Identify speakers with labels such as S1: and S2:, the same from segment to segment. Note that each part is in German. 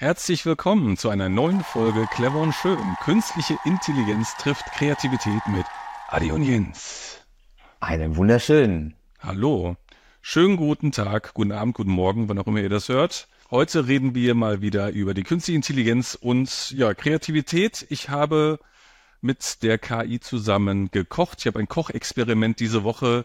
S1: Herzlich willkommen zu einer neuen Folge Clever und Schön. Künstliche Intelligenz trifft Kreativität mit Adi und Jens.
S2: Einen wunderschönen.
S1: Hallo. Schönen guten Tag, guten Abend, guten Morgen, wann auch immer ihr das hört. Heute reden wir mal wieder über die künstliche Intelligenz und ja, Kreativität. Ich habe mit der KI zusammen gekocht. Ich habe ein Kochexperiment diese Woche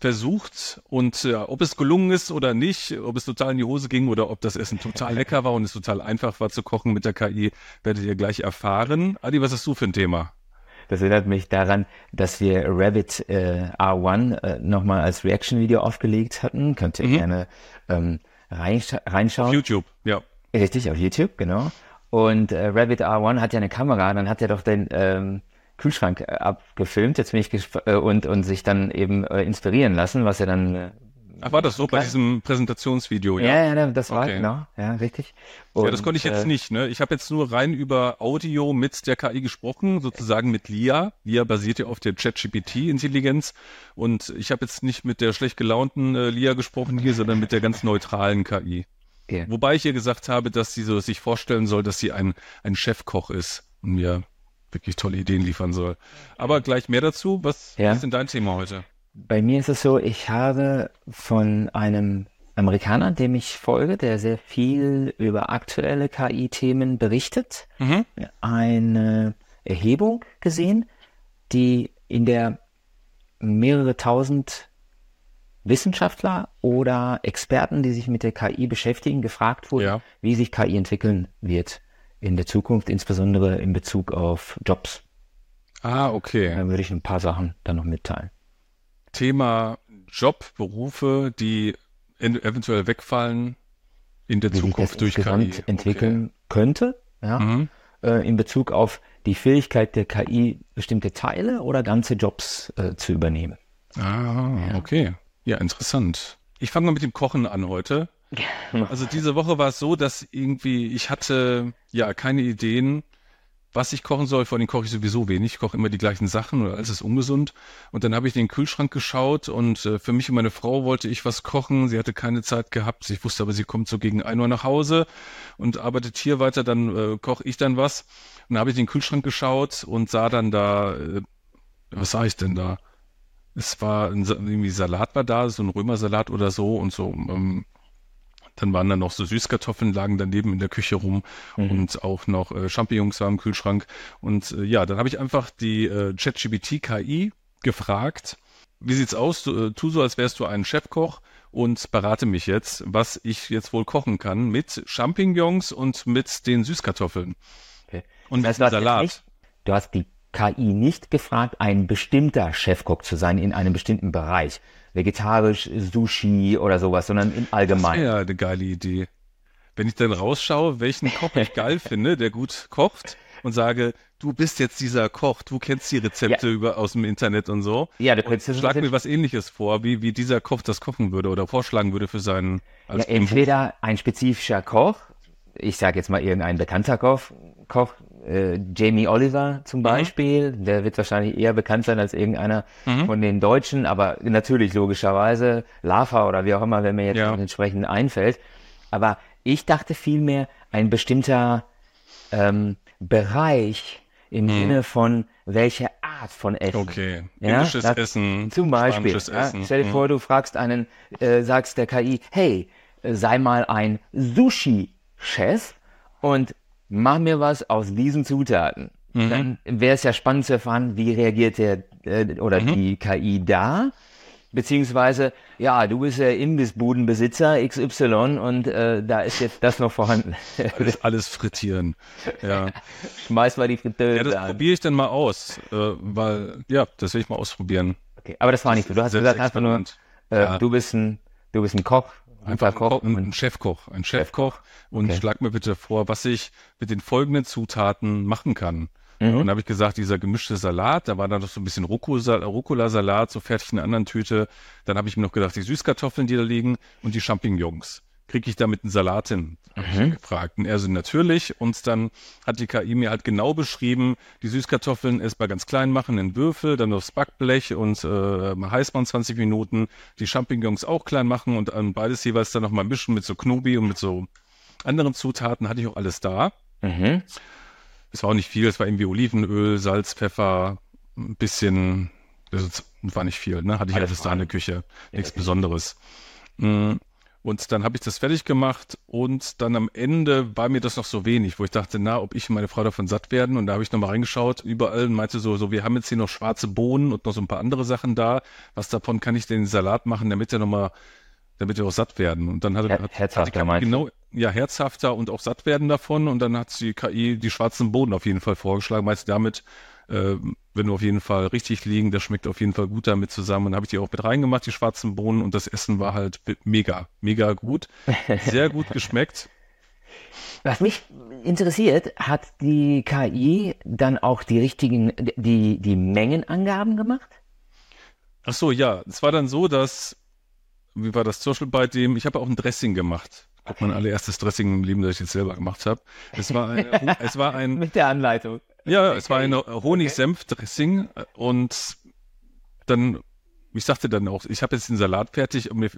S1: versucht und ja, ob es gelungen ist oder nicht, ob es total in die Hose ging oder ob das Essen total lecker war und es total einfach war zu kochen mit der KI, werdet ihr gleich erfahren. Adi, was hast du für ein Thema?
S2: Das erinnert mich daran, dass wir Rabbit äh, R1 äh, nochmal als Reaction-Video aufgelegt hatten. Könnt ihr mhm. gerne ähm, reinscha reinschauen. Auf
S1: YouTube, ja.
S2: Richtig, auf YouTube, genau. Und äh, Rabbit R1 hat ja eine Kamera, dann hat er doch den ähm, Kühlschrank äh, abgefilmt, jetzt bin ich äh, und und sich dann eben äh, inspirieren lassen, was er dann äh,
S1: Ach, war das so bei diesem Präsentationsvideo?
S2: Ja, ja, ja das war okay. genau, ja, richtig.
S1: Und, ja, das konnte ich jetzt äh, nicht. Ne? Ich habe jetzt nur rein über Audio mit der KI gesprochen, sozusagen mit LIA. LIA basiert ja auf der ChatGPT-Intelligenz und ich habe jetzt nicht mit der schlecht gelaunten äh, LIA gesprochen hier, sondern mit der ganz neutralen KI. Yeah. Wobei ich ihr gesagt habe, dass sie so sich vorstellen soll, dass sie ein, ein Chefkoch ist und mir wirklich tolle Ideen liefern soll. Aber gleich mehr dazu. Was ja. ist denn dein Thema heute?
S2: Bei mir ist es so, ich habe von einem Amerikaner, dem ich folge, der sehr viel über aktuelle KI-Themen berichtet, mhm. eine Erhebung gesehen, die in der mehrere tausend Wissenschaftler oder Experten, die sich mit der KI beschäftigen, gefragt wurden, ja. wie sich KI entwickeln wird in der Zukunft, insbesondere in Bezug auf Jobs.
S1: Ah, okay.
S2: Da würde ich ein paar Sachen dann noch mitteilen.
S1: Thema Job, Berufe, die eventuell wegfallen in der Wie Zukunft durch KI
S2: entwickeln okay. könnte, ja, mhm. äh, in Bezug auf die Fähigkeit der KI, bestimmte Teile oder ganze Jobs äh, zu übernehmen.
S1: Ah, ja. okay. Ja, interessant. Ich fange mal mit dem Kochen an heute. Also diese Woche war es so, dass irgendwie ich hatte ja keine Ideen, was ich kochen soll. Vor allem koche ich sowieso wenig. Ich koche immer die gleichen Sachen oder alles ist ungesund. Und dann habe ich in den Kühlschrank geschaut und äh, für mich und meine Frau wollte ich was kochen. Sie hatte keine Zeit gehabt. Ich wusste aber, sie kommt so gegen ein Uhr nach Hause und arbeitet hier weiter. Dann äh, koche ich dann was. Und dann habe ich in den Kühlschrank geschaut und sah dann da, äh, was sah ich denn da? Es war ein, irgendwie Salat war da, so ein Römersalat oder so und so ähm, dann waren da noch so Süßkartoffeln, lagen daneben in der Küche rum mhm. und auch noch äh, Champignons waren im Kühlschrank. Und äh, ja, dann habe ich einfach die äh, ChatGPT KI gefragt, wie sieht's aus? Du, äh, tu so, als wärst du ein Chefkoch und berate mich jetzt, was ich jetzt wohl kochen kann mit Champignons und mit den Süßkartoffeln.
S2: Okay. Und mit Salat. Nicht, du hast die KI nicht gefragt, ein bestimmter Chefkoch zu sein in einem bestimmten Bereich vegetarisch, Sushi oder sowas, sondern im Allgemeinen.
S1: Ja, eine geile Idee. Wenn ich dann rausschaue, welchen Koch ich geil finde, der gut kocht und sage, du bist jetzt dieser Koch, du kennst die Rezepte ja. über, aus dem Internet und so. Ja, du kannst Schlag mir was ähnliches vor, wie, wie dieser Koch das kochen würde oder vorschlagen würde für seinen.
S2: Ja, entweder ein spezifischer Koch, ich sage jetzt mal irgendein bekannter Koch, Koch äh, Jamie Oliver zum mhm. Beispiel, mhm. der wird wahrscheinlich eher bekannt sein als irgendeiner mhm. von den Deutschen, aber natürlich logischerweise Lava oder wie auch immer, wenn mir jetzt ja. entsprechend einfällt. Aber ich dachte vielmehr ein bestimmter ähm, Bereich im mhm. Sinne von welche Art von Essen.
S1: Okay. Ja? Indisches das, Essen.
S2: Zum Beispiel. Ja? Essen. Stell dir vor, mhm. du fragst einen, äh, sagst der KI, hey, sei mal ein Sushi-Chef und mach mir was aus diesen Zutaten. Mhm. Dann wäre es ja spannend zu erfahren, wie reagiert der äh, oder mhm. die KI da. Beziehungsweise, ja, du bist der Imbissbudenbesitzer XY und äh, da ist jetzt das noch vorhanden.
S1: alles, alles frittieren. Ja.
S2: Schmeiß mal die Fritteuse
S1: Ja, das probiere ich dann mal aus, äh, weil, ja, das will ich mal ausprobieren.
S2: Okay, aber das war nicht so. Du hast gesagt einfach nur, äh, ja. du bist ein, du bist ein Koch,
S1: Einfach Koch, ein, ein Chefkoch, ein Chefkoch. Und okay. schlag mir bitte vor, was ich mit den folgenden Zutaten machen kann. Mhm. Und dann habe ich gesagt, dieser gemischte Salat, da war dann noch so ein bisschen Rucola-Salat, so fertig in einer anderen Tüte. Dann habe ich mir noch gedacht, die Süßkartoffeln, die da liegen und die Champignons kriege ich damit einen Salat hin? Mhm. gefragt. Und er so natürlich. Und dann hat die KI mir halt genau beschrieben, die Süßkartoffeln erstmal ganz klein machen in Würfel, dann aufs Backblech und äh, heiß machen 20 Minuten, die Champignons auch klein machen und ähm, beides jeweils dann nochmal mischen mit so Knobi und mit so anderen Zutaten hatte ich auch alles da. Mhm. Es war auch nicht viel, es war irgendwie Olivenöl, Salz, Pfeffer, ein bisschen, das war nicht viel, ne? Hatte ich alles, alles da in der Küche. Nichts ja, Besonderes. Mhm. Und dann habe ich das fertig gemacht und dann am Ende war mir das noch so wenig, wo ich dachte, na, ob ich und meine Frau davon satt werden. Und da habe ich nochmal reingeschaut, überall und meinte so, so, wir haben jetzt hier noch schwarze Bohnen und noch so ein paar andere Sachen da. Was davon kann ich denn in den Salat machen, damit er nochmal, damit wir auch satt werden? Und dann hat,
S2: Her hat, herzhafter
S1: hat genau, ja, herzhafter und auch satt werden davon. Und dann hat die KI die schwarzen Bohnen auf jeden Fall vorgeschlagen, meist damit äh, wenn du auf jeden Fall richtig liegen, das schmeckt auf jeden Fall gut damit zusammen. Und dann habe ich die auch mit reingemacht, die schwarzen Bohnen, und das Essen war halt mega, mega gut. Sehr gut geschmeckt.
S2: Was mich interessiert, hat die KI dann auch die richtigen, die, die Mengenangaben gemacht?
S1: Ach so, ja. Es war dann so, dass, wie war das zum Beispiel bei dem, ich habe auch ein Dressing gemacht. Okay. Mein allererstes Dressing im Leben, das ich jetzt selber gemacht habe. Es war ein, es war ein.
S2: Mit der Anleitung.
S1: Ja, es war ein Honig-Senf-Dressing und dann, ich sagte dann auch, ich habe jetzt den Salat fertig und mir,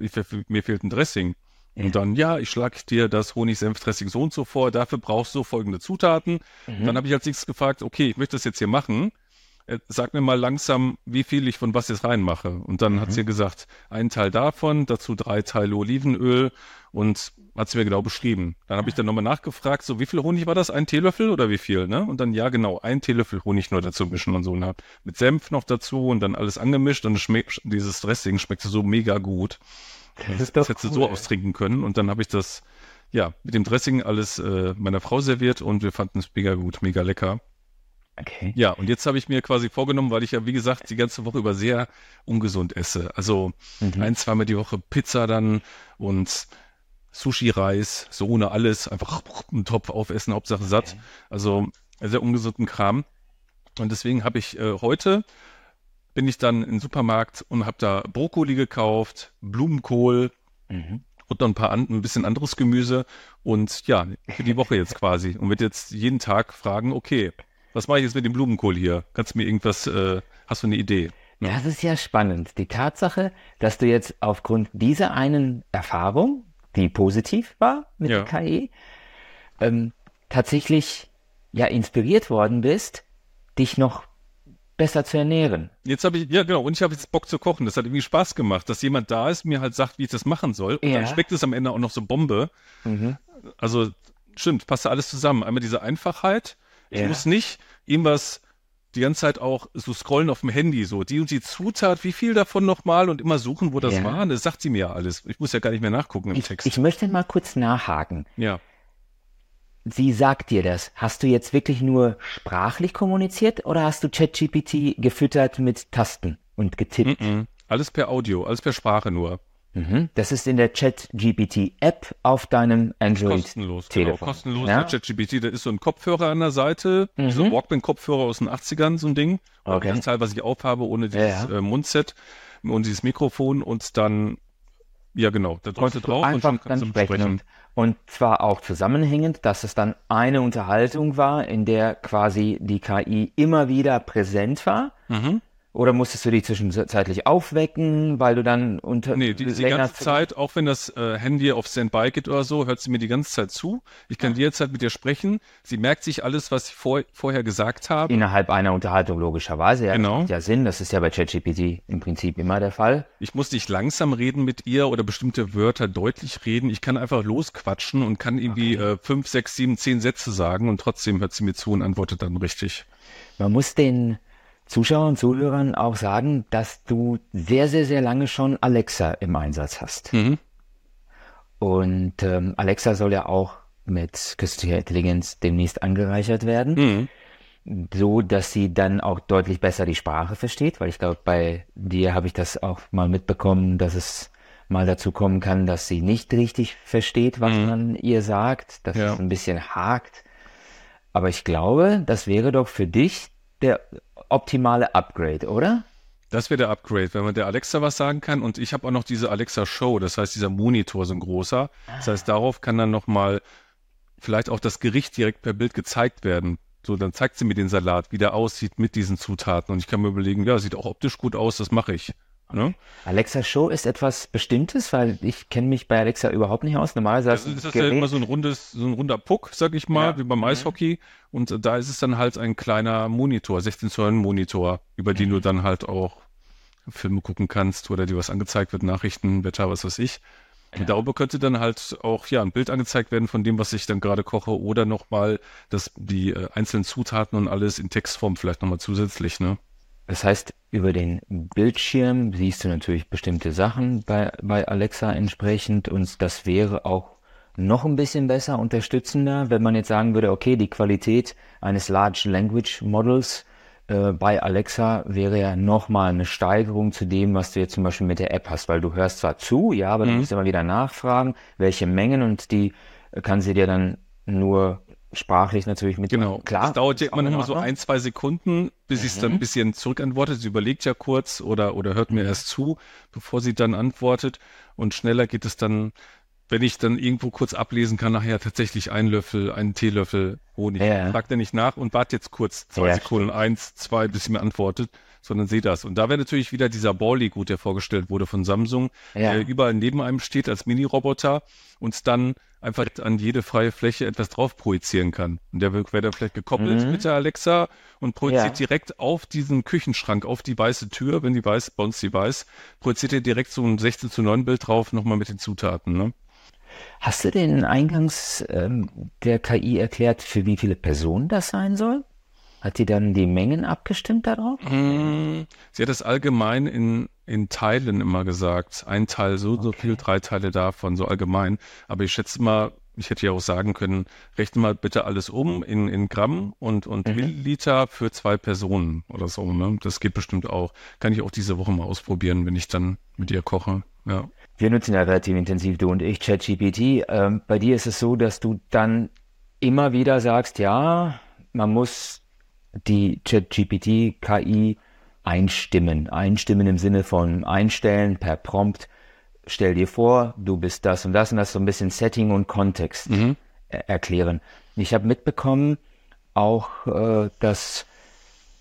S1: mir fehlt ein Dressing. Und dann, ja, ich schlag dir das Honig-Senf-Dressing so und so vor, dafür brauchst du folgende Zutaten. Mhm. Dann habe ich als nächstes gefragt, okay, ich möchte das jetzt hier machen. Äh, sag mir mal langsam, wie viel ich von was jetzt reinmache. Und dann mhm. hat sie gesagt, ein Teil davon, dazu drei Teile Olivenöl und hat sie mir genau beschrieben. Dann habe ich dann nochmal nachgefragt, so wie viel Honig war das? Ein Teelöffel oder wie viel? Ne? Und dann, ja genau, ein Teelöffel Honig nur dazu mischen und so. Und hab mit Senf noch dazu und dann alles angemischt und schmeckt, dieses Dressing schmeckte so mega gut. Das, ist das hättest cool, du so austrinken können. Und dann habe ich das, ja, mit dem Dressing alles äh, meiner Frau serviert und wir fanden es mega gut, mega lecker. Okay. Ja, und jetzt habe ich mir quasi vorgenommen, weil ich ja, wie gesagt, die ganze Woche über sehr ungesund esse. Also mhm. ein, zweimal die Woche Pizza dann und Sushi-Reis, so ohne alles, einfach einen Topf aufessen, Hauptsache satt. Okay. Also sehr ungesunden Kram. Und deswegen habe ich äh, heute bin ich dann im Supermarkt und habe da Brokkoli gekauft, Blumenkohl mhm. und noch ein paar an, ein bisschen anderes Gemüse und ja, für die Woche jetzt quasi und wird jetzt jeden Tag fragen, okay, was mache ich jetzt mit dem Blumenkohl hier? Kannst du mir irgendwas, äh, hast du eine Idee?
S2: Ja, das ist ja spannend. Die Tatsache, dass du jetzt aufgrund dieser einen Erfahrung die positiv war mit ja. der KI, ähm, tatsächlich ja inspiriert worden bist, dich noch besser zu ernähren.
S1: Jetzt habe ich, ja genau, und ich habe jetzt Bock zu kochen. Das hat irgendwie Spaß gemacht, dass jemand da ist, mir halt sagt, wie ich das machen soll. Und ja. dann schmeckt es am Ende auch noch so Bombe. Mhm. Also stimmt, passt alles zusammen. Einmal diese Einfachheit. Ich ja. muss nicht irgendwas die ganze Zeit auch so scrollen auf dem Handy, so die und die Zutat, wie viel davon nochmal und immer suchen, wo das ja. war. Das sagt sie mir ja alles. Ich muss ja gar nicht mehr nachgucken im
S2: ich,
S1: Text.
S2: Ich möchte mal kurz nachhaken.
S1: Ja.
S2: Sie sagt dir das. Hast du jetzt wirklich nur sprachlich kommuniziert oder hast du ChatGPT gefüttert mit Tasten und getippt? Mm
S1: -mm. Alles per Audio, alles per Sprache nur.
S2: Mhm. Das ist in der ChatGPT-App auf deinem Android-Telefon.
S1: Kostenlos, genau, kostenlos. Ja? ChatGPT, da ist so ein Kopfhörer an der Seite, mhm. so ein Walkman-Kopfhörer aus den 80ern, so ein Ding. Okay. Das Teil, was ich aufhabe, ohne dieses ja. Äh, Mundset und dieses Mikrofon und dann, ja genau, da drückst du drauf
S2: einfach und dann, sprechen. und zwar auch zusammenhängend, dass es dann eine Unterhaltung war, in der quasi die KI immer wieder präsent war. Mhm. Oder musstest du die zwischenzeitlich aufwecken, weil du dann unter.
S1: Nee, die, die ganze Zeit, auch wenn das äh, Handy auf Standby geht oder so, hört sie mir die ganze Zeit zu. Ich kann ja. jederzeit mit ihr sprechen. Sie merkt sich alles, was ich vor, vorher gesagt habe.
S2: Innerhalb einer Unterhaltung logischerweise. Ja, genau. Ja Sinn. Das ist ja bei ChatGPT im Prinzip immer der Fall.
S1: Ich muss nicht langsam reden mit ihr oder bestimmte Wörter deutlich reden. Ich kann einfach losquatschen und kann irgendwie okay. äh, fünf, sechs, sieben, zehn Sätze sagen und trotzdem hört sie mir zu und antwortet dann richtig.
S2: Man muss den Zuschauern und Zuhörern auch sagen, dass du sehr, sehr, sehr lange schon Alexa im Einsatz hast. Mhm. Und ähm, Alexa soll ja auch mit künstlicher Intelligenz demnächst angereichert werden, mhm. so dass sie dann auch deutlich besser die Sprache versteht, weil ich glaube, bei dir habe ich das auch mal mitbekommen, dass es mal dazu kommen kann, dass sie nicht richtig versteht, was mhm. man ihr sagt, dass ja. es ein bisschen hakt. Aber ich glaube, das wäre doch für dich der optimale Upgrade, oder?
S1: Das wäre der Upgrade, wenn man der Alexa was sagen kann. Und ich habe auch noch diese Alexa Show, das heißt dieser Monitor, so ein großer. Das heißt, darauf kann dann nochmal vielleicht auch das Gericht direkt per Bild gezeigt werden. So, dann zeigt sie mir den Salat, wie der aussieht mit diesen Zutaten. Und ich kann mir überlegen, ja, sieht auch optisch gut aus, das mache ich.
S2: Ne? Alexa Show ist etwas Bestimmtes, weil ich kenne mich bei Alexa überhaupt nicht aus. Normalerweise
S1: das ist das ja immer so ein rundes, so ein runder Puck, sag ich mal, ja. wie beim mhm. Eishockey. Und da ist es dann halt ein kleiner Monitor, 16 Zoll Monitor, über den du dann halt auch Filme gucken kannst oder dir was angezeigt wird, Nachrichten, Wetter, was weiß ich. Ja. Und darüber könnte dann halt auch ja ein Bild angezeigt werden von dem, was ich dann gerade koche oder nochmal das, die äh, einzelnen Zutaten und alles in Textform vielleicht nochmal zusätzlich, ne?
S2: Das heißt, über den Bildschirm siehst du natürlich bestimmte Sachen bei, bei Alexa entsprechend und das wäre auch noch ein bisschen besser, unterstützender, wenn man jetzt sagen würde, okay, die Qualität eines Large Language Models äh, bei Alexa wäre ja nochmal eine Steigerung zu dem, was du jetzt zum Beispiel mit der App hast, weil du hörst zwar zu, ja, aber mhm. du musst immer wieder nachfragen, welche Mengen und die kann sie dir dann nur sprachlich natürlich mit.
S1: Genau. Klar. Das dauert ja immer so ein, zwei Sekunden, bis mhm. ich dann ein bisschen zurückantwortet. Sie überlegt ja kurz oder, oder hört mir mhm. erst zu, bevor sie dann antwortet. Und schneller geht es dann, wenn ich dann irgendwo kurz ablesen kann, nachher tatsächlich ein Löffel, einen Teelöffel Honig. Ja. Fragt er nicht nach und warte jetzt kurz zwei ja. Sekunden, eins, zwei, bis sie mir antwortet, sondern sehe das. Und da wäre natürlich wieder dieser Bally gut, der vorgestellt wurde von Samsung, ja. der überall neben einem steht als Mini-Roboter und dann einfach an jede freie Fläche etwas drauf projizieren kann. Und der wäre dann vielleicht gekoppelt mhm. mit der Alexa und projiziert ja. direkt auf diesen Küchenschrank, auf die weiße Tür, wenn die weiß, bei uns die weiß, projiziert er direkt so ein 16 zu 9 Bild drauf, nochmal mit den Zutaten. Ne?
S2: Hast du den eingangs ähm, der KI erklärt, für wie viele Personen das sein soll? Hat die dann die Mengen abgestimmt darauf?
S1: Mm, sie hat es allgemein in, in Teilen immer gesagt. Ein Teil so, okay. so viel, drei Teile davon, so allgemein. Aber ich schätze mal, ich hätte ja auch sagen können, rechne mal bitte alles um in, in Gramm und, und mhm. Milliliter für zwei Personen oder so. Ne? Das geht bestimmt auch. Kann ich auch diese Woche mal ausprobieren, wenn ich dann mit ihr koche. Ja.
S2: Wir nutzen ja relativ intensiv, du und ich, ChatGPT. Ähm, bei dir ist es so, dass du dann immer wieder sagst, ja, man muss die ChatGPT-KI einstimmen. Einstimmen im Sinne von einstellen per Prompt. Stell dir vor, du bist das und das und das so ein bisschen Setting und Kontext mhm. erklären. Ich habe mitbekommen auch, äh, dass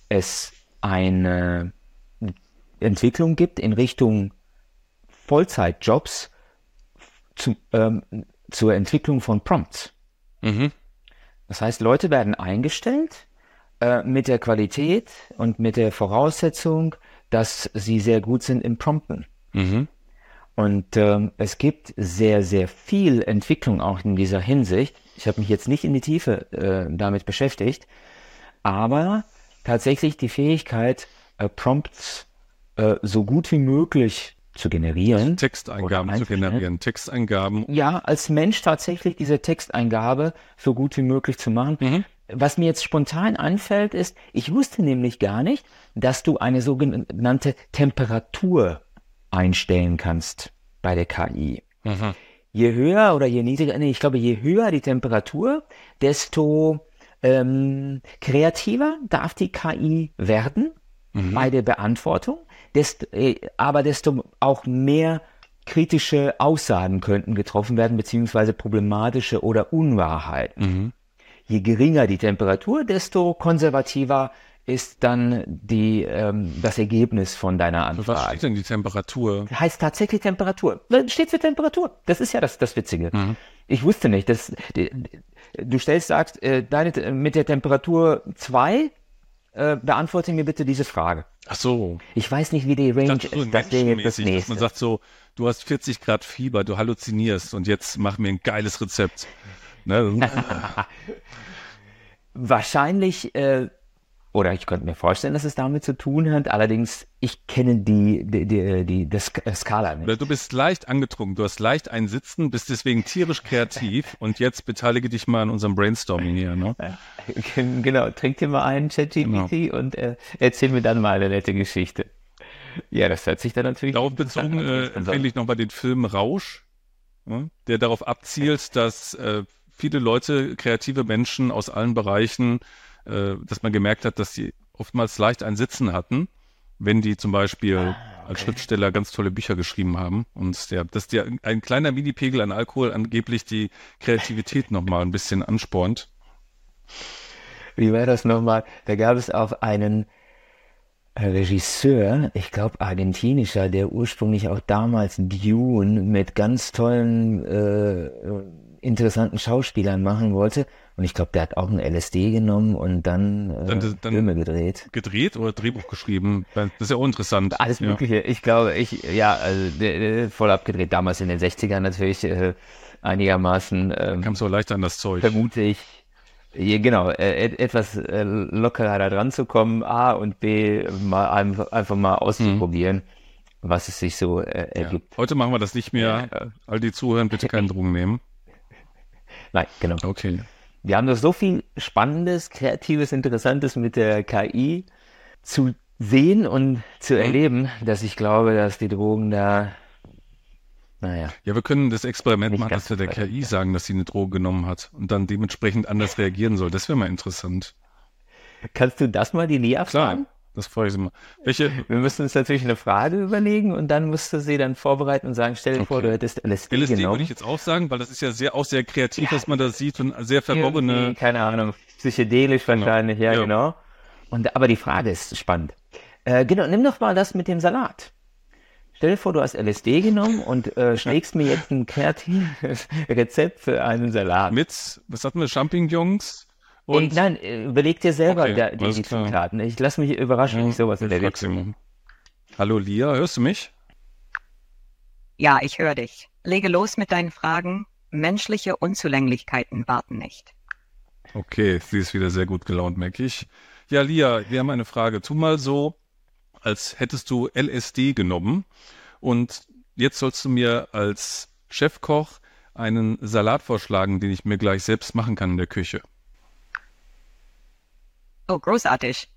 S2: es eine Entwicklung gibt in Richtung Vollzeitjobs zu, ähm, zur Entwicklung von Prompts. Mhm. Das heißt, Leute werden eingestellt äh, mit der Qualität und mit der Voraussetzung, dass sie sehr gut sind im Prompten. Mhm. Und ähm, es gibt sehr, sehr viel Entwicklung auch in dieser Hinsicht. Ich habe mich jetzt nicht in die Tiefe äh, damit beschäftigt, aber tatsächlich die Fähigkeit, äh, Prompts äh, so gut wie möglich zu generieren.
S1: Texteingaben zu generieren, Texteingaben.
S2: Ja, als Mensch tatsächlich diese Texteingabe so gut wie möglich zu machen. Mhm. Was mir jetzt spontan anfällt, ist, ich wusste nämlich gar nicht, dass du eine sogenannte Temperatur einstellen kannst bei der KI. Mhm. Je höher oder je niedriger, nee, ich glaube, je höher die Temperatur, desto ähm, kreativer darf die KI werden mhm. bei der Beantwortung desto, äh, aber desto auch mehr kritische Aussagen könnten getroffen werden, beziehungsweise problematische oder Unwahrheiten. Mhm. Je geringer die Temperatur, desto konservativer ist dann die, ähm, das Ergebnis von deiner Anfrage.
S1: Was steht denn die Temperatur?
S2: Heißt tatsächlich Temperatur. Steht für Temperatur. Das ist ja das, das Witzige. Mhm. Ich wusste nicht, dass du stellst, sagst, äh, deine, mit der Temperatur zwei äh, beantworte mir bitte diese Frage.
S1: Ach so.
S2: Ich weiß nicht, wie die Range ist. So
S1: das wäre das nächste. Man sagt so, du hast 40 Grad Fieber, du halluzinierst und jetzt mach mir ein geiles Rezept. Ne?
S2: Wahrscheinlich äh, oder ich könnte mir vorstellen, dass es damit zu tun hat. Allerdings, ich kenne die, die, die, die das äh, Skala nicht.
S1: Du bist leicht angetrunken, du hast leicht ein Sitzen, bist deswegen tierisch kreativ und jetzt beteilige dich mal an unserem Brainstorming hier. Ne?
S2: Genau, trink dir mal einen ChatGPT genau. und äh, erzähl mir dann mal eine nette Geschichte. Ja, das hört sich dann natürlich.
S1: Darauf bezogen äh, empfehle ich nochmal den Film Rausch, ne? der darauf abzielt, dass äh, viele Leute, kreative Menschen aus allen Bereichen äh, dass man gemerkt hat, dass die oftmals leicht ein Sitzen hatten, wenn die zum Beispiel ah, okay. als Schriftsteller ganz tolle Bücher geschrieben haben. Und der, dass der ein kleiner Minipegel an Alkohol angeblich die Kreativität nochmal ein bisschen anspornt.
S2: Wie war das nochmal? Da gab es auch einen Regisseur, ich glaube argentinischer, der ursprünglich auch damals Dune mit ganz tollen, äh, interessanten Schauspielern machen wollte. Und ich glaube, der hat auch ein LSD genommen und dann, äh, dann, dann Filme gedreht.
S1: Gedreht oder Drehbuch geschrieben? Das ist ja auch interessant.
S2: Alles ja. Mögliche. Ich glaube, ich, ja, also voll abgedreht. Damals in den 60ern natürlich äh, einigermaßen. Ähm,
S1: Kam so leicht an das Zeug.
S2: Vermute ich. Ja, genau, äh, etwas äh, lockerer da dran zu kommen, A und B mal einfach mal auszuprobieren, mhm. was es sich so äh, ergibt.
S1: Ja. Heute machen wir das nicht mehr. Ja. All die Zuhörer bitte keinen Drogen nehmen.
S2: Nein, genau.
S1: Okay.
S2: Wir haben noch so viel Spannendes, Kreatives, Interessantes mit der KI zu sehen und zu mhm. erleben, dass ich glaube, dass die Drogen da naja.
S1: Ja, wir können das Experiment Nicht machen, dass wir der KI sagen, dass sie eine Droge genommen hat und dann dementsprechend anders reagieren soll. Das wäre mal interessant.
S2: Kannst du das mal die Nia fragen?
S1: Das freue ich mich mal. Welche?
S2: Wir müssen uns natürlich eine Frage überlegen und dann musst du sie dann vorbereiten und sagen, stell dir okay. vor, du hättest LSD, LSD genommen.
S1: würde ich jetzt auch sagen, weil das ist ja sehr, auch sehr kreativ, ja. dass man das sieht und sehr verworrene.
S2: Keine Ahnung, psychedelisch genau. wahrscheinlich, ja, ja, genau. Und, aber die Frage ist spannend. Äh, genau, nimm doch mal das mit dem Salat. Stell dir vor, du hast LSD genommen und äh, schlägst mir jetzt ein kreatives Rezept für einen Salat.
S1: Mit, was hatten wir, Champignons?
S2: Und ich, nein, überleg dir selber okay, die, die Zutaten. Ich lass mich überraschen, ja, ich sowas in der Richtung.
S1: Hallo Lia, hörst du mich?
S3: Ja, ich höre dich. Lege los mit deinen Fragen. Menschliche Unzulänglichkeiten warten nicht.
S1: Okay, sie ist wieder sehr gut gelaunt, merke ich. Ja, Lia, wir haben eine Frage. Tu mal so, als hättest du LSD genommen und jetzt sollst du mir als Chefkoch einen Salat vorschlagen, den ich mir gleich selbst machen kann in der Küche.
S3: Oh, großartig.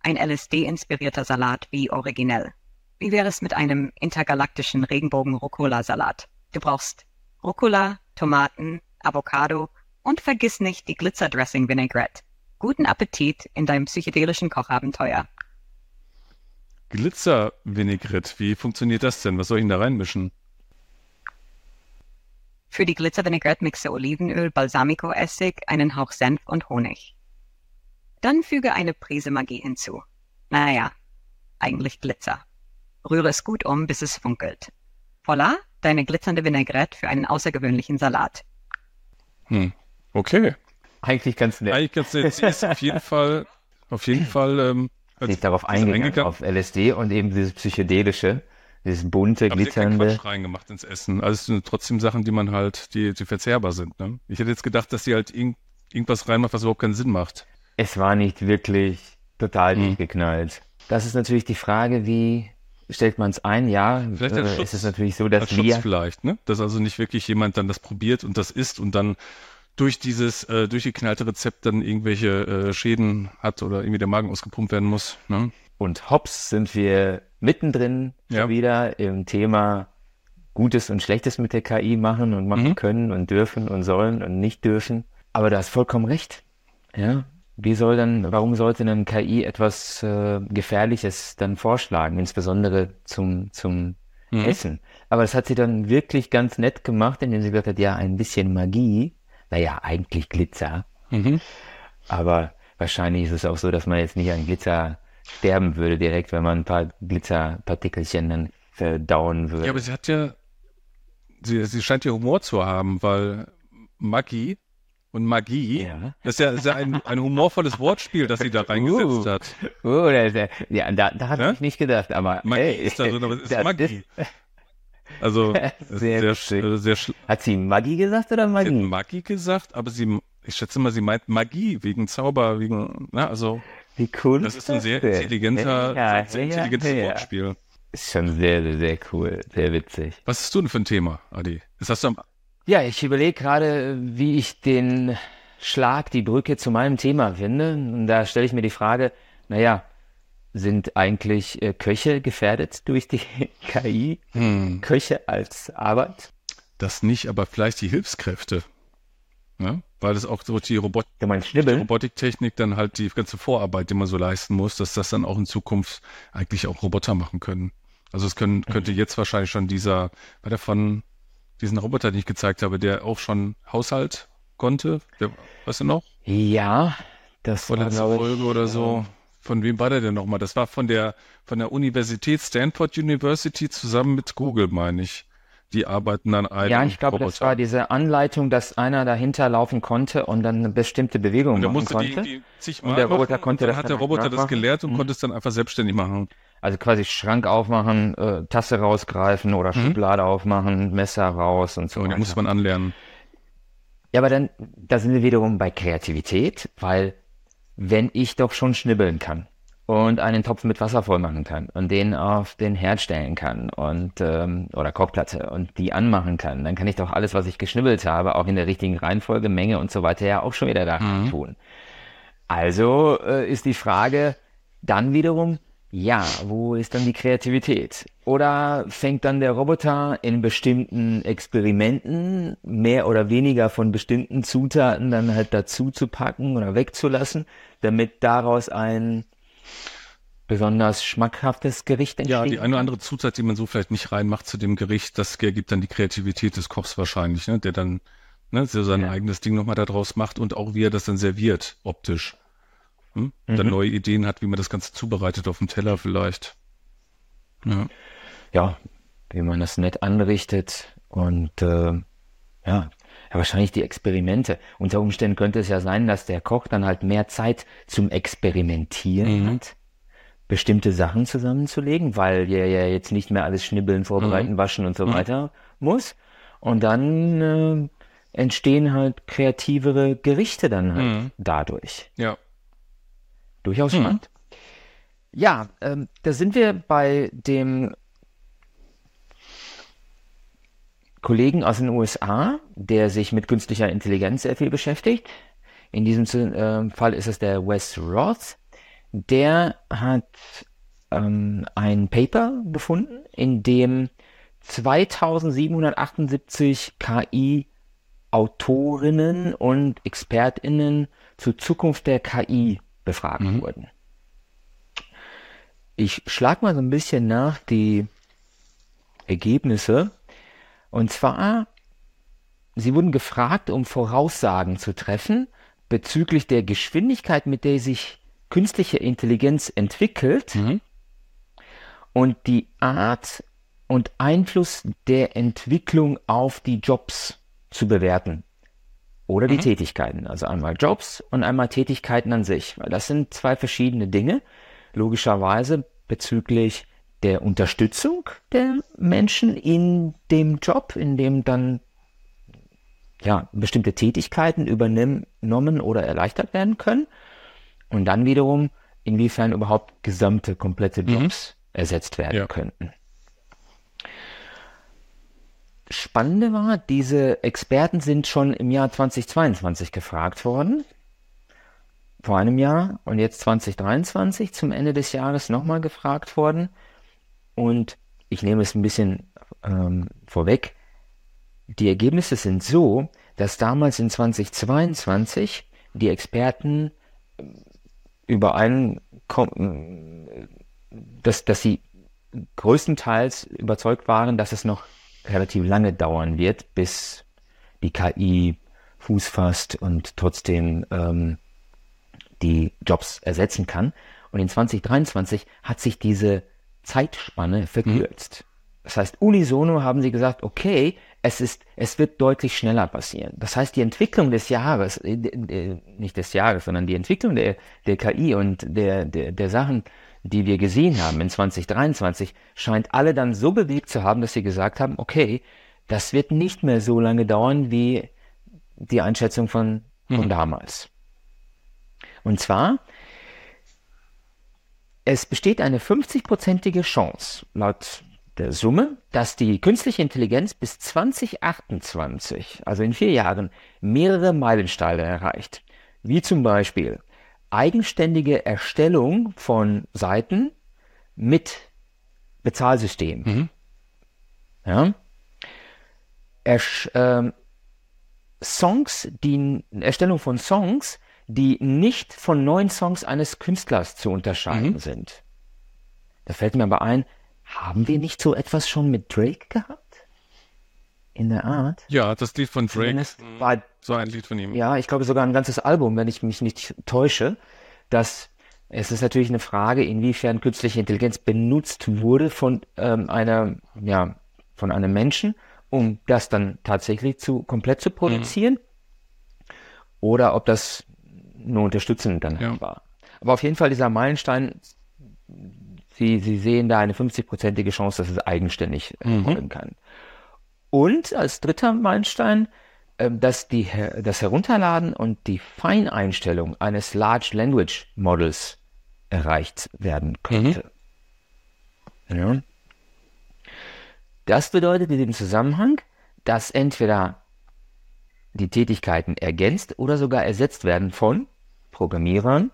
S3: Ein LSD-inspirierter Salat wie originell. Wie wäre es mit einem intergalaktischen Regenbogen-Rucola-Salat? Du brauchst Rucola, Tomaten, Avocado und vergiss nicht die Glitzerdressing-Vinaigrette. Guten Appetit in deinem psychedelischen Kochabenteuer.
S1: Glitzer-Vinaigrette, wie funktioniert das denn? Was soll ich denn da reinmischen?
S3: Für die Glitzer-Vinaigrette mixe Olivenöl, Balsamico-Essig, einen Hauch Senf und Honig. Dann füge eine Prise Magie hinzu. Naja, eigentlich Glitzer. Rühre es gut um, bis es funkelt. Voila, deine glitzernde Vinaigrette für einen außergewöhnlichen Salat.
S1: Hm, okay.
S2: Eigentlich ganz nett.
S1: Eigentlich ganz nett. Sie ist auf jeden Fall, auf jeden Fall ähm,
S2: also, ist darauf eingegangen, eingegangen, auf LSD und eben dieses psychedelische, dieses bunte, Aber glitzernde.
S1: Aber reingemacht ins Essen. Also es sind trotzdem Sachen, die man halt, die, die verzehrbar sind. Ne? Ich hätte jetzt gedacht, dass sie halt irg irgendwas reinmacht, was überhaupt keinen Sinn macht.
S2: Es war nicht wirklich total mhm. geknallt. Das ist natürlich die Frage, wie stellt man es ein? Ja, vielleicht äh, Schutz, ist es natürlich so, dass wir
S1: vielleicht, ne? Dass also nicht wirklich jemand dann das probiert und das isst und dann durch dieses äh, durchgeknallte Rezept dann irgendwelche äh, Schäden hat oder irgendwie der Magen ausgepumpt werden muss. Ne?
S2: Und hops sind wir mittendrin ja. wieder im Thema Gutes und Schlechtes mit der KI machen und machen mhm. können und dürfen und sollen und nicht dürfen. Aber da hast vollkommen recht. Ja, wie soll dann, warum sollte dann KI etwas äh, Gefährliches dann vorschlagen, insbesondere zum, zum mhm. Essen? Aber das hat sie dann wirklich ganz nett gemacht, indem sie gesagt hat, ja, ein bisschen Magie naja, eigentlich Glitzer. Mhm. Aber wahrscheinlich ist es auch so, dass man jetzt nicht an Glitzer sterben würde direkt, wenn man ein paar Glitzerpartikelchen dann verdauen würde.
S1: Ja, aber sie hat ja, sie, sie scheint ja Humor zu haben, weil Magie und Magie, ja. das ist ja, ist ja ein, ein humorvolles Wortspiel, das sie da reingesetzt uh, hat.
S2: Uh, ja, da, da hat ja? ich nicht gedacht, aber
S1: Magie ey, ist da so, aber es ist Magie. Das, also sehr, sehr, sehr,
S2: Hat sie Maggi gesagt oder Magie? Sie hat
S1: Maggi gesagt, aber sie, ich schätze mal, sie meint Magie wegen Zauber, wegen, na, also.
S2: Wie cool.
S1: Das ist ein sehr intelligenter, ja, sehr intelligentes ja, Wortspiel.
S2: Ist schon sehr, sehr, sehr cool, sehr witzig.
S1: Was hast du denn für ein Thema, Adi? Das hast du am
S2: ja, ich überlege gerade, wie ich den Schlag, die Brücke zu meinem Thema finde. Und da stelle ich mir die Frage, naja, sind eigentlich äh, Köche gefährdet durch die KI? Hm. Köche als Arbeit?
S1: Das nicht, aber vielleicht die Hilfskräfte. Ja? Weil es auch so die, Robot
S2: die
S1: Robotiktechnik dann halt die ganze Vorarbeit, die man so leisten muss, dass das dann auch in Zukunft eigentlich auch Roboter machen können. Also es können, könnte mhm. jetzt wahrscheinlich schon dieser, war der von diesen Roboter, den ich gezeigt habe, der auch schon Haushalt konnte, der, weißt du noch?
S2: Ja, das
S1: war, Folge oder so Von wem war der denn nochmal? Das war von der, von der Universität Stanford University zusammen mit Google, meine ich. Die arbeiten an einem
S2: Ja, ich glaube, das war diese Anleitung, dass einer dahinter laufen konnte und dann eine bestimmte Bewegung und machen konnte. Die,
S1: die und der Roboter konnte und dann das hat der Roboter das gelehrt und mhm. konnte es dann einfach selbstständig machen.
S2: Also quasi Schrank aufmachen, äh, Tasse rausgreifen oder mhm. Schublade aufmachen, Messer raus und so. Und
S1: weiter. muss man anlernen.
S2: Ja, aber dann, da sind wir wiederum bei Kreativität, weil wenn ich doch schon schnibbeln kann und einen Topf mit Wasser voll machen kann und den auf den Herd stellen kann und ähm, oder Kochplatte und die anmachen kann, dann kann ich doch alles, was ich geschnibbelt habe, auch in der richtigen Reihenfolge, Menge und so weiter ja auch schon wieder da mhm. tun. Also äh, ist die Frage dann wiederum, ja, wo ist dann die Kreativität? Oder fängt dann der Roboter in bestimmten Experimenten mehr oder weniger von bestimmten Zutaten dann halt dazu zu packen oder wegzulassen, damit daraus ein besonders schmackhaftes Gericht entsteht?
S1: Ja, die eine oder andere Zutat, die man so vielleicht nicht reinmacht zu dem Gericht, das ergibt dann die Kreativität des Kochs wahrscheinlich, ne? der dann ne, so sein ja. eigenes Ding nochmal daraus macht und auch wie er das dann serviert, optisch. Hm? Mhm. Dann neue Ideen hat, wie man das Ganze zubereitet auf dem Teller vielleicht.
S2: Ja, ja wie man das nett anrichtet und äh, ja, ja, wahrscheinlich die Experimente. Unter Umständen könnte es ja sein, dass der Koch dann halt mehr Zeit zum Experimentieren mhm. hat, bestimmte Sachen zusammenzulegen, weil er ja jetzt nicht mehr alles schnibbeln, vorbereiten, mhm. waschen und so mhm. weiter muss. Und dann äh, entstehen halt kreativere Gerichte dann halt mhm. dadurch.
S1: Ja.
S2: Durchaus mhm. spannend. Ja, ähm, da sind wir bei dem Kollegen aus den USA, der sich mit künstlicher Intelligenz sehr viel beschäftigt. In diesem äh, Fall ist es der Wes Roth. Der hat ähm, ein Paper gefunden, in dem 2778 KI-Autorinnen und ExpertInnen zur Zukunft der KI befragt mhm. wurden. Ich schlage mal so ein bisschen nach die Ergebnisse und zwar, sie wurden gefragt, um Voraussagen zu treffen bezüglich der Geschwindigkeit, mit der sich künstliche Intelligenz entwickelt mhm. und die Art und Einfluss der Entwicklung auf die Jobs zu bewerten. Oder die mhm. Tätigkeiten. Also einmal Jobs und einmal Tätigkeiten an sich. Weil das sind zwei verschiedene Dinge. Logischerweise bezüglich der Unterstützung der Menschen in dem Job, in dem dann ja, bestimmte Tätigkeiten übernommen oder erleichtert werden können. Und dann wiederum, inwiefern überhaupt gesamte, komplette mhm. Jobs mhm. ersetzt werden ja. könnten. Spannende war, diese Experten sind schon im Jahr 2022 gefragt worden. Vor einem Jahr und jetzt 2023 zum Ende des Jahres nochmal gefragt worden. Und ich nehme es ein bisschen ähm, vorweg. Die Ergebnisse sind so, dass damals in 2022 die Experten übereinkommen, dass, dass sie größtenteils überzeugt waren, dass es noch relativ lange dauern wird, bis die KI Fuß fasst und trotzdem ähm, die Jobs ersetzen kann. Und in 2023 hat sich diese Zeitspanne verkürzt. Mhm. Das heißt, unisono haben sie gesagt, okay, es ist, es wird deutlich schneller passieren. Das heißt, die Entwicklung des Jahres, äh, nicht des Jahres, sondern die Entwicklung der, der KI und der, der, der Sachen, die wir gesehen haben in 2023, scheint alle dann so bewegt zu haben, dass sie gesagt haben, okay, das wird nicht mehr so lange dauern wie die Einschätzung von, von mhm. damals. Und zwar es besteht eine 50-prozentige Chance, laut der Summe, dass die künstliche Intelligenz bis 2028, also in vier Jahren, mehrere Meilensteine erreicht. Wie zum Beispiel eigenständige Erstellung von Seiten mit Bezahlsystem. Mhm. Ja. Ersch äh, Songs, die Erstellung von Songs, die nicht von neuen Songs eines Künstlers zu unterscheiden mhm. sind. Da fällt mir aber ein, haben wir nicht so etwas schon mit Drake gehabt? In der Art?
S1: Ja, das Lied von Drake. Mhm. War, so ein Lied von ihm.
S2: Ja, ich glaube sogar ein ganzes Album, wenn ich mich nicht täusche, das es ist natürlich eine Frage, inwiefern künstliche Intelligenz benutzt wurde von ähm, einer, ja, von einem Menschen, um das dann tatsächlich zu komplett zu produzieren, mhm. oder ob das nur unterstützend dann ja. war. Aber auf jeden Fall dieser Meilenstein, Sie, Sie sehen da eine 50-prozentige Chance, dass es eigenständig äh, mhm. kann. Und als dritter Meilenstein, äh, dass die, das Herunterladen und die Feineinstellung eines Large Language Models erreicht werden könnte. Mhm. Ja. Das bedeutet in dem Zusammenhang, dass entweder die Tätigkeiten ergänzt oder sogar ersetzt werden von Programmierern,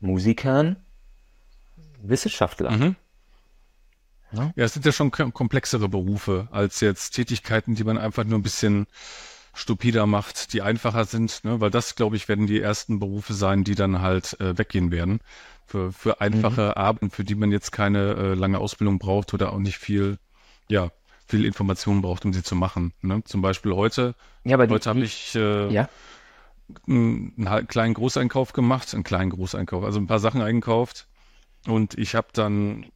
S2: Musikern, Wissenschaftlern. Mhm.
S1: Ja. es sind ja schon komplexere Berufe als jetzt Tätigkeiten, die man einfach nur ein bisschen stupider macht, die einfacher sind, ne? weil das, glaube ich, werden die ersten Berufe sein, die dann halt äh, weggehen werden. Für, für einfache mhm. Arbeiten, für die man jetzt keine äh, lange Ausbildung braucht oder auch nicht viel, ja, viel Informationen braucht, um sie zu machen. Ne? Zum Beispiel heute, ja, aber heute habe ich äh, ja? Einen, einen kleinen Großeinkauf gemacht, einen kleinen Großeinkauf, also ein paar Sachen eingekauft und ich habe dann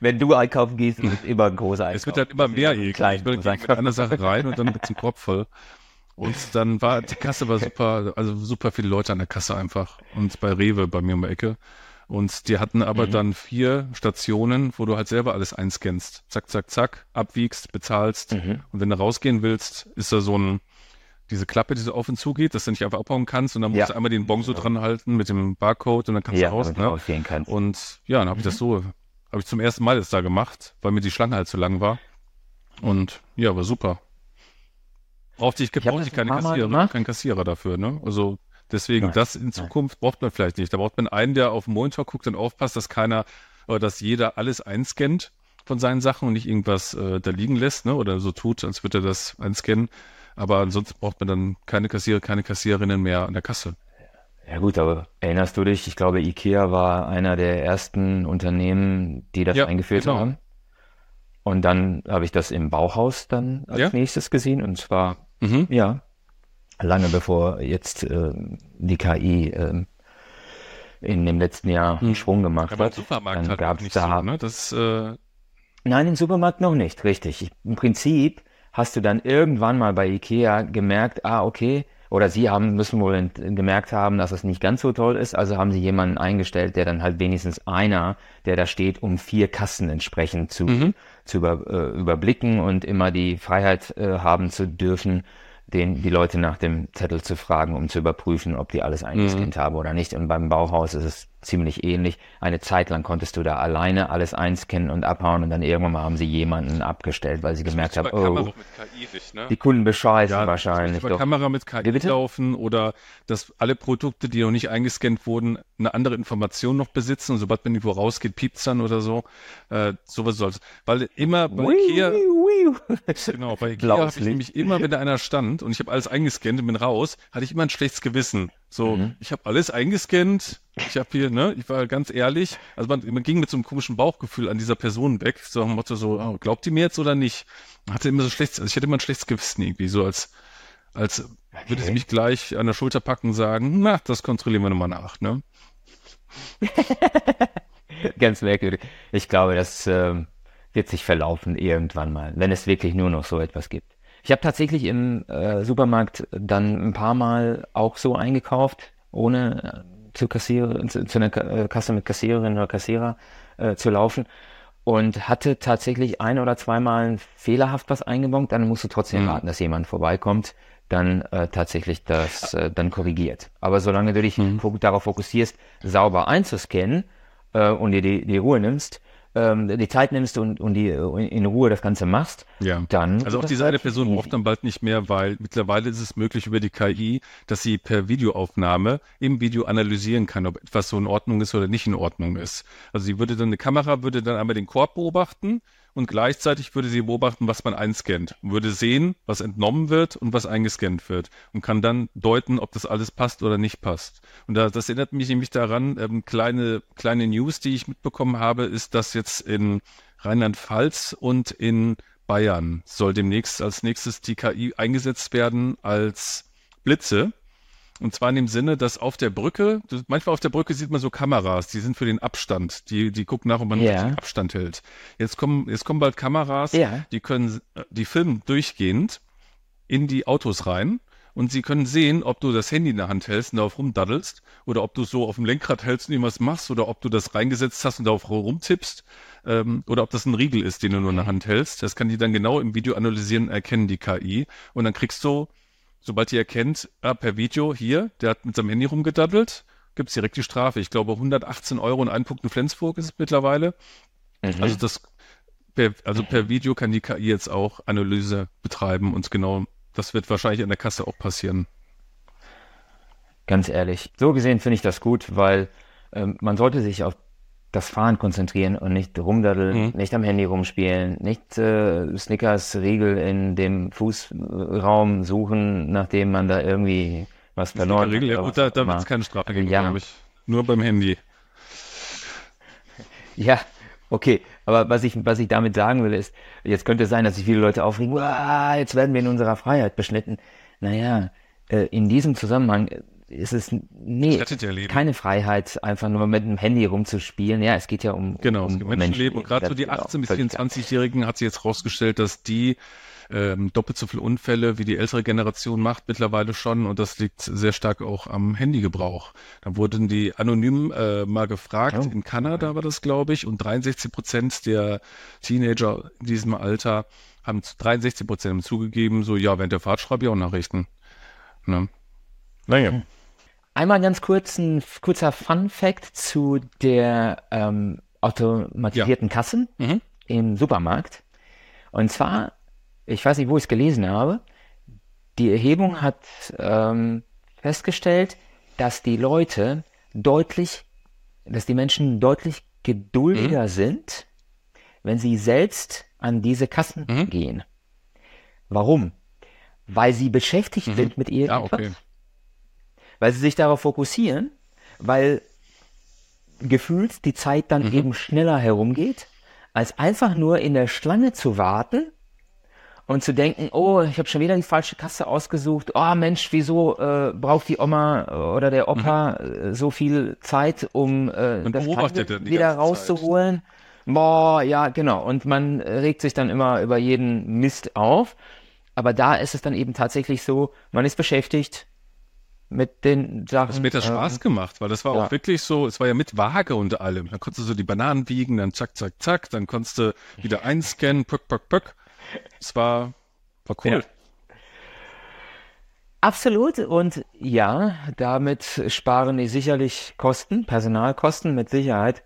S2: wenn du einkaufen gehst, ist es immer ein großer Einkauf.
S1: Es wird halt immer mehr eklig. Ich bin mit einer Sache rein und dann mit dem Kopf voll. Und dann war, die Kasse war super, also super viele Leute an der Kasse einfach. Und bei Rewe, bei mir um die Ecke. Und die hatten aber mhm. dann vier Stationen, wo du halt selber alles einscannst. Zack, zack, zack, abwiegst, bezahlst. Mhm. Und wenn du rausgehen willst, ist da so ein, diese Klappe, die so auf und zu geht, dass du nicht einfach abhauen kannst und dann musst ja. du einmal den Bon so dran halten mit dem Barcode und dann kannst ja, du raus. Ne? Und ja, dann habe ich das so habe ich zum ersten Mal jetzt da gemacht, weil mir die Schlange halt zu lang war. Und ja, war super. Brauchte ich, ich brauchte ich keine Kassierer, keinen Kassierer dafür, ne? Also deswegen, Nein. das in Zukunft braucht man vielleicht nicht. Da braucht man einen, der auf den Monitor guckt und aufpasst, dass keiner oder dass jeder alles einscannt von seinen Sachen und nicht irgendwas äh, da liegen lässt, ne? Oder so tut, als würde er das einscannen. Aber ansonsten braucht man dann keine Kassierer, keine Kassiererinnen mehr an der Kasse.
S2: Ja gut, aber erinnerst du dich? Ich glaube, IKEA war einer der ersten Unternehmen, die das ja, eingeführt genau. haben. Und dann habe ich das im Bauhaus dann als ja. nächstes gesehen. Und zwar, mhm. ja, lange bevor jetzt äh, die KI äh, in dem letzten Jahr einen hm. Schwung gemacht aber hat.
S1: Supermarkt dann halt gab es da. So, ne? das, äh...
S2: Nein, im Supermarkt noch nicht, richtig. Ich, Im Prinzip hast du dann irgendwann mal bei IKEA gemerkt, ah, okay, oder sie haben, müssen wohl gemerkt haben, dass es nicht ganz so toll ist, also haben sie jemanden eingestellt, der dann halt wenigstens einer, der da steht, um vier Kassen entsprechend zu, mhm. zu über, äh, überblicken und immer die Freiheit äh, haben zu dürfen, den, die Leute nach dem Zettel zu fragen, um zu überprüfen, ob die alles eingescannt mhm. haben oder nicht. Und beim Bauhaus ist es ziemlich ähnlich. Eine Zeit lang konntest du da alleine alles einscannen und abhauen und dann irgendwann mal haben sie jemanden abgestellt, weil sie gemerkt haben, oh, ne? die Kunden bescheißen ja, wahrscheinlich.
S1: Bei Kamera mit KI laufen oder dass alle Produkte, die noch nicht eingescannt wurden, eine andere Information noch besitzen und sobald man irgendwo rausgeht, piept's dann oder so. Äh, sowas soll's. Weil immer bei Wii, Ikea, Wii. genau, bei Ikea habe ich nämlich immer, wenn da einer stand und ich habe alles eingescannt und bin raus, hatte ich immer ein schlechtes Gewissen. So, mhm. ich habe alles eingescannt. Ich habe hier, ne, ich war ganz ehrlich. Also man, man, ging mit so einem komischen Bauchgefühl an dieser Person weg. So am Motto so, oh, glaubt die mir jetzt oder nicht? Man hatte immer so schlechtes, also ich hatte immer ein schlechtes Gewissen irgendwie, so als, als okay. würde sie mich gleich an der Schulter packen und sagen, na, das kontrollieren wir nochmal nach, ne?
S2: ganz merkwürdig. Ich glaube, das äh, wird sich verlaufen irgendwann mal, wenn es wirklich nur noch so etwas gibt. Ich habe tatsächlich im äh, Supermarkt dann ein paar Mal auch so eingekauft, ohne äh, zu Kassier zu, zu einer äh, Kasse mit Kassiererin oder Kassierer äh, zu laufen und hatte tatsächlich ein oder zweimal fehlerhaft was eingebaut, dann musst du trotzdem mhm. warten, dass jemand vorbeikommt, dann äh, tatsächlich das äh, dann korrigiert. Aber solange du dich mhm. darauf fokussierst, sauber einzuscannen äh, und dir die, die Ruhe nimmst, ähm, die Zeit nimmst und, und die in Ruhe das Ganze machst,
S1: ja. dann. Also auch diese eine Person braucht dann bald nicht mehr, weil mittlerweile ist es möglich über die KI, dass sie per Videoaufnahme im Video analysieren kann, ob etwas so in Ordnung ist oder nicht in Ordnung ist. Also sie würde dann, eine Kamera würde dann einmal den Korb beobachten und gleichzeitig würde sie beobachten, was man einscannt, würde sehen, was entnommen wird und was eingescannt wird und kann dann deuten, ob das alles passt oder nicht passt. Und da, das erinnert mich nämlich daran, ähm, kleine, kleine News, die ich mitbekommen habe, ist, dass jetzt in Rheinland-Pfalz und in Bayern soll demnächst als nächstes die KI eingesetzt werden als Blitze Und zwar in dem Sinne, dass auf der Brücke, manchmal auf der Brücke sieht man so Kameras, die sind für den Abstand. Die, die gucken nach, ob man ja. Abstand hält. Jetzt kommen, jetzt kommen bald Kameras, ja. die können, die filmen durchgehend in die Autos rein und sie können sehen, ob du das Handy in der Hand hältst und darauf rumdaddelst oder ob du so auf dem Lenkrad hältst und irgendwas machst oder ob du das reingesetzt hast und darauf rumtippst ähm, oder ob das ein Riegel ist, den du nur in der Hand hältst. Das kann die dann genau im Video analysieren und erkennen, die KI. Und dann kriegst du sobald ihr erkennt, ah, per Video hier, der hat mit seinem Handy rumgedaddelt, gibt es direkt die Strafe. Ich glaube 118 Euro und ein Punkt in Flensburg ist es mittlerweile. Mhm. Also das per, also per Video kann die KI jetzt auch Analyse betreiben und genau das wird wahrscheinlich in der Kasse auch passieren.
S2: Ganz ehrlich, so gesehen finde ich das gut, weil ähm, man sollte sich auf das Fahren konzentrieren und nicht rumdaddeln, mhm. nicht am Handy rumspielen, nicht äh, Snickers Riegel in dem Fußraum suchen, nachdem man da irgendwie was verloren
S1: hat. Ja, da, da wird es keine Strafe geben, ja. glaube ich. Nur beim Handy.
S2: Ja, okay. Aber was ich, was ich damit sagen will, ist, jetzt könnte es sein, dass sich viele Leute aufregen, jetzt werden wir in unserer Freiheit beschnitten. Naja, äh, in diesem Zusammenhang ist es nee, keine Freiheit, einfach nur mit dem Handy rumzuspielen. Ja, es geht ja um,
S1: genau, um Menschenleben. Menschenleben. Und gerade so die 18- bis 24-Jährigen hat sich jetzt rausgestellt, dass die ähm, doppelt so viele Unfälle wie die ältere Generation macht mittlerweile schon und das liegt sehr stark auch am Handygebrauch. Da wurden die anonym äh, mal gefragt, oh. in Kanada war das glaube ich und 63 Prozent der Teenager in diesem Alter haben 63 Prozent zugegeben, so ja, während der Fahrt schreibe ich auch Nachrichten. Ne?
S2: Naja. Hm. Einmal ganz kurz ein kurzer Fun Fact zu der ähm, automatisierten ja. Kassen mhm. im Supermarkt. Und zwar, ich weiß nicht, wo ich es gelesen habe, die Erhebung hat ähm, festgestellt, dass die Leute deutlich, dass die Menschen deutlich geduldiger mhm. sind, wenn sie selbst an diese Kassen mhm. gehen. Warum? Weil sie beschäftigt mhm. sind mit ihr. Ja, okay weil sie sich darauf fokussieren, weil gefühlt die Zeit dann mhm. eben schneller herumgeht, als einfach nur in der Schlange zu warten und zu denken, oh, ich habe schon wieder die falsche Kasse ausgesucht. Oh Mensch, wieso äh, braucht die Oma oder der Opa mhm. Äh, so viel Zeit, um äh, das wieder rauszuholen? Zeit. Boah, ja, genau. Und man regt sich dann immer über jeden Mist auf. Aber da ist es dann eben tatsächlich so, man ist beschäftigt, mit den Sachen.
S1: Das mir das Spaß ähm, gemacht, weil das war ja. auch wirklich so, es war ja mit Waage und allem. Dann konntest du so die Bananen wiegen, dann zack, zack, zack, dann konntest du wieder einscannen, pöck, pöck, pöck. Es war, war cool. Ja.
S2: Absolut und ja, damit sparen die sicherlich Kosten, Personalkosten mit Sicherheit.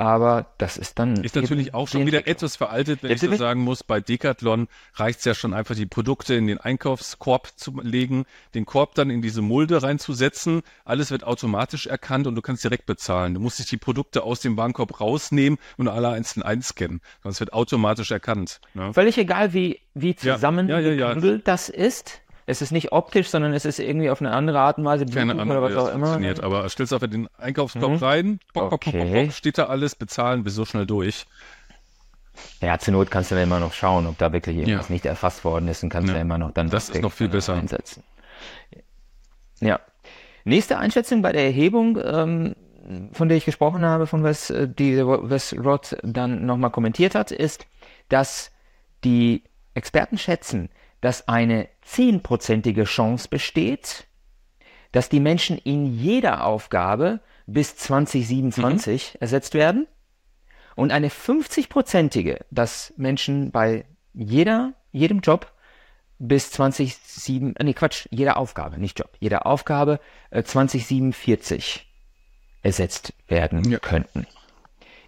S2: Aber das ist dann.
S1: Ist natürlich auch schon wieder etwas veraltet, wenn ich so sagen muss. Bei Decathlon reicht es ja schon einfach, die Produkte in den Einkaufskorb zu legen, den Korb dann in diese Mulde reinzusetzen. Alles wird automatisch erkannt und du kannst direkt bezahlen. Du musst nicht die Produkte aus dem Warenkorb rausnehmen und alle einzeln einscannen. Sonst wird automatisch erkannt.
S2: Ne? Völlig egal, wie, wie zusammen ja, ja, ja, das ist. Es ist nicht optisch, sondern es ist irgendwie auf eine andere Art und Weise
S1: Keine Ahnung, oder was auch immer. Funktioniert, aber stellst du einfach den Einkaufskorb mhm. rein, bock, okay. bock, bock, steht da alles, bezahlen, bist so schnell durch.
S2: Ja, zur Not kannst du dann immer noch schauen, ob da wirklich irgendwas ja. nicht erfasst worden ist und kannst ja. du immer noch dann
S1: das ist noch viel besser einsetzen.
S2: Ja. Nächste Einschätzung bei der Erhebung, ähm, von der ich gesprochen habe, von was äh, die was Rod dann nochmal kommentiert hat, ist, dass die Experten schätzen, dass eine zehnprozentige Chance besteht, dass die Menschen in jeder Aufgabe bis 2027 mhm. ersetzt werden und eine 50-prozentige, dass Menschen bei jeder, jedem Job bis 2007, äh, nee Quatsch, jeder Aufgabe, nicht Job, jeder Aufgabe äh, 2047 ersetzt werden ja. könnten.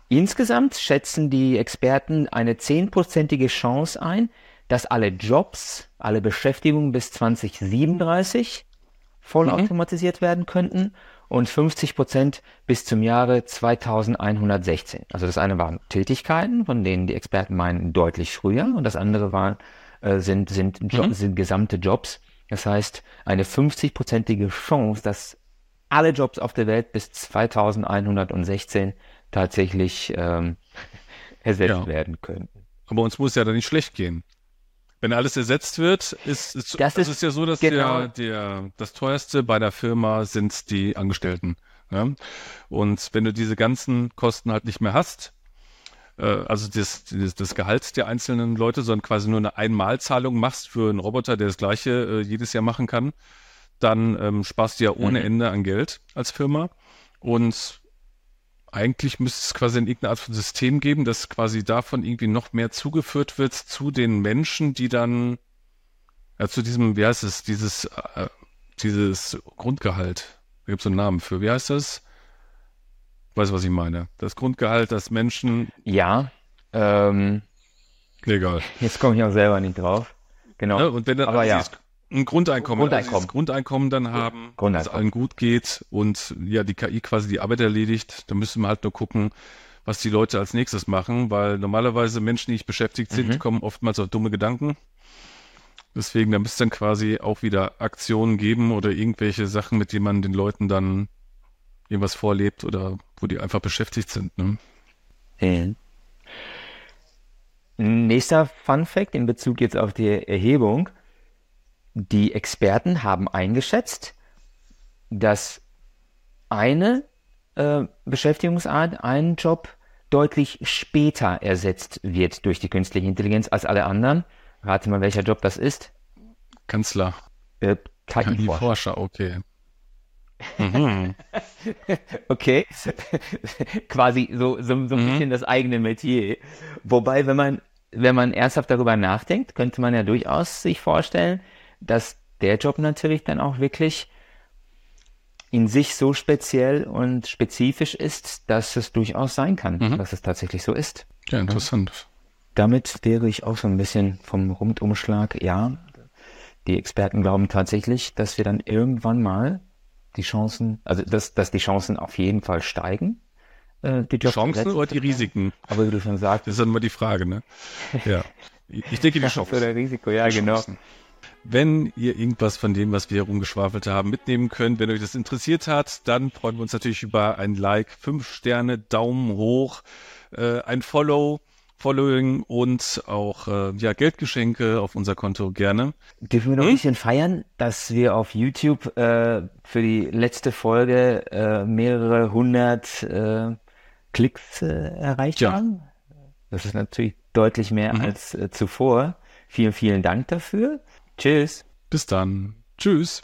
S2: Insgesamt schätzen die Experten eine zehnprozentige Chance ein, dass alle Jobs, alle Beschäftigungen bis 2037 vollautomatisiert mhm. werden könnten und 50 Prozent bis zum Jahre 2116. Also das eine waren Tätigkeiten, von denen die Experten meinen deutlich früher und das andere waren, äh, sind, sind, jo mhm. sind gesamte Jobs. Das heißt, eine 50-prozentige Chance, dass alle Jobs auf der Welt bis 2116 tatsächlich ähm, ersetzt ja. werden könnten.
S1: Aber uns muss ja da nicht schlecht gehen. Wenn alles ersetzt wird, ist, ist
S2: das,
S1: ist, ist ja so, dass genau. der, der, das teuerste bei der Firma sind die Angestellten. Ja? Und wenn du diese ganzen Kosten halt nicht mehr hast, äh, also das, das, das Gehalt der einzelnen Leute, sondern quasi nur eine Einmalzahlung machst für einen Roboter, der das gleiche äh, jedes Jahr machen kann, dann ähm, sparst du ja ohne mhm. Ende an Geld als Firma. Und eigentlich müsste es quasi in irgendeine Art von System geben, das quasi davon irgendwie noch mehr zugeführt wird zu den Menschen, die dann ja, zu diesem, wie heißt es, dieses, äh, dieses Grundgehalt. Da gibt es einen Namen für. Wie heißt das? Weißt du, was ich meine? Das Grundgehalt, das Menschen.
S2: Ja. Ähm,
S1: Egal.
S2: Jetzt komme ich auch selber nicht drauf. Genau.
S1: Ja, und wenn dann,
S2: Aber ja
S1: ein Grundeinkommen,
S2: Grundeinkommen. Also
S1: Grundeinkommen dann haben, dass allen gut geht und ja, die KI quasi die Arbeit erledigt, dann müssen wir halt nur gucken, was die Leute als nächstes machen, weil normalerweise Menschen, die nicht beschäftigt sind, mhm. kommen oftmals auf dumme Gedanken. Deswegen, da müsste dann quasi auch wieder Aktionen geben oder irgendwelche Sachen, mit denen man den Leuten dann irgendwas vorlebt oder wo die einfach beschäftigt sind. Ne?
S2: Mhm. Nächster Fun Fact in Bezug jetzt auf die Erhebung. Die Experten haben eingeschätzt, dass eine äh, Beschäftigungsart, ein Job deutlich später ersetzt wird durch die künstliche Intelligenz als alle anderen. Rate mal, welcher Job das ist.
S1: Kanzler.
S2: Äh, KI-Forscher,
S1: okay.
S2: Mhm. okay. Quasi so, so, so ein mhm. bisschen das eigene Metier. Wobei, wenn man, wenn man ernsthaft darüber nachdenkt, könnte man ja durchaus sich vorstellen, dass der Job natürlich dann auch wirklich in sich so speziell und spezifisch ist, dass es durchaus sein kann, mhm. dass es tatsächlich so ist.
S1: Ja, interessant.
S2: Damit wäre ich auch so ein bisschen vom Rundumschlag, ja, die Experten glauben tatsächlich, dass wir dann irgendwann mal die Chancen, also dass, dass die Chancen auf jeden Fall steigen.
S1: Äh, die Chancen oder die Risiken?
S2: Aber wie du schon sagst.
S1: Das ist dann immer die Frage, ne? Ja. Ich denke die Chancen.
S2: Oder Risiko, ja, genau. Chancen.
S1: Wenn ihr irgendwas von dem, was wir herumgeschwafelt haben, mitnehmen könnt, wenn euch das interessiert hat, dann freuen wir uns natürlich über ein Like, fünf Sterne, Daumen hoch, äh, ein Follow, Following und auch äh, ja, Geldgeschenke auf unser Konto gerne.
S2: Dürfen wir noch hm? ein bisschen feiern, dass wir auf YouTube äh, für die letzte Folge äh, mehrere hundert äh, Klicks äh, erreicht ja. haben? Das ist natürlich deutlich mehr mhm. als äh, zuvor. Vielen, vielen Dank dafür. Tschüss.
S1: Bis dann. Tschüss.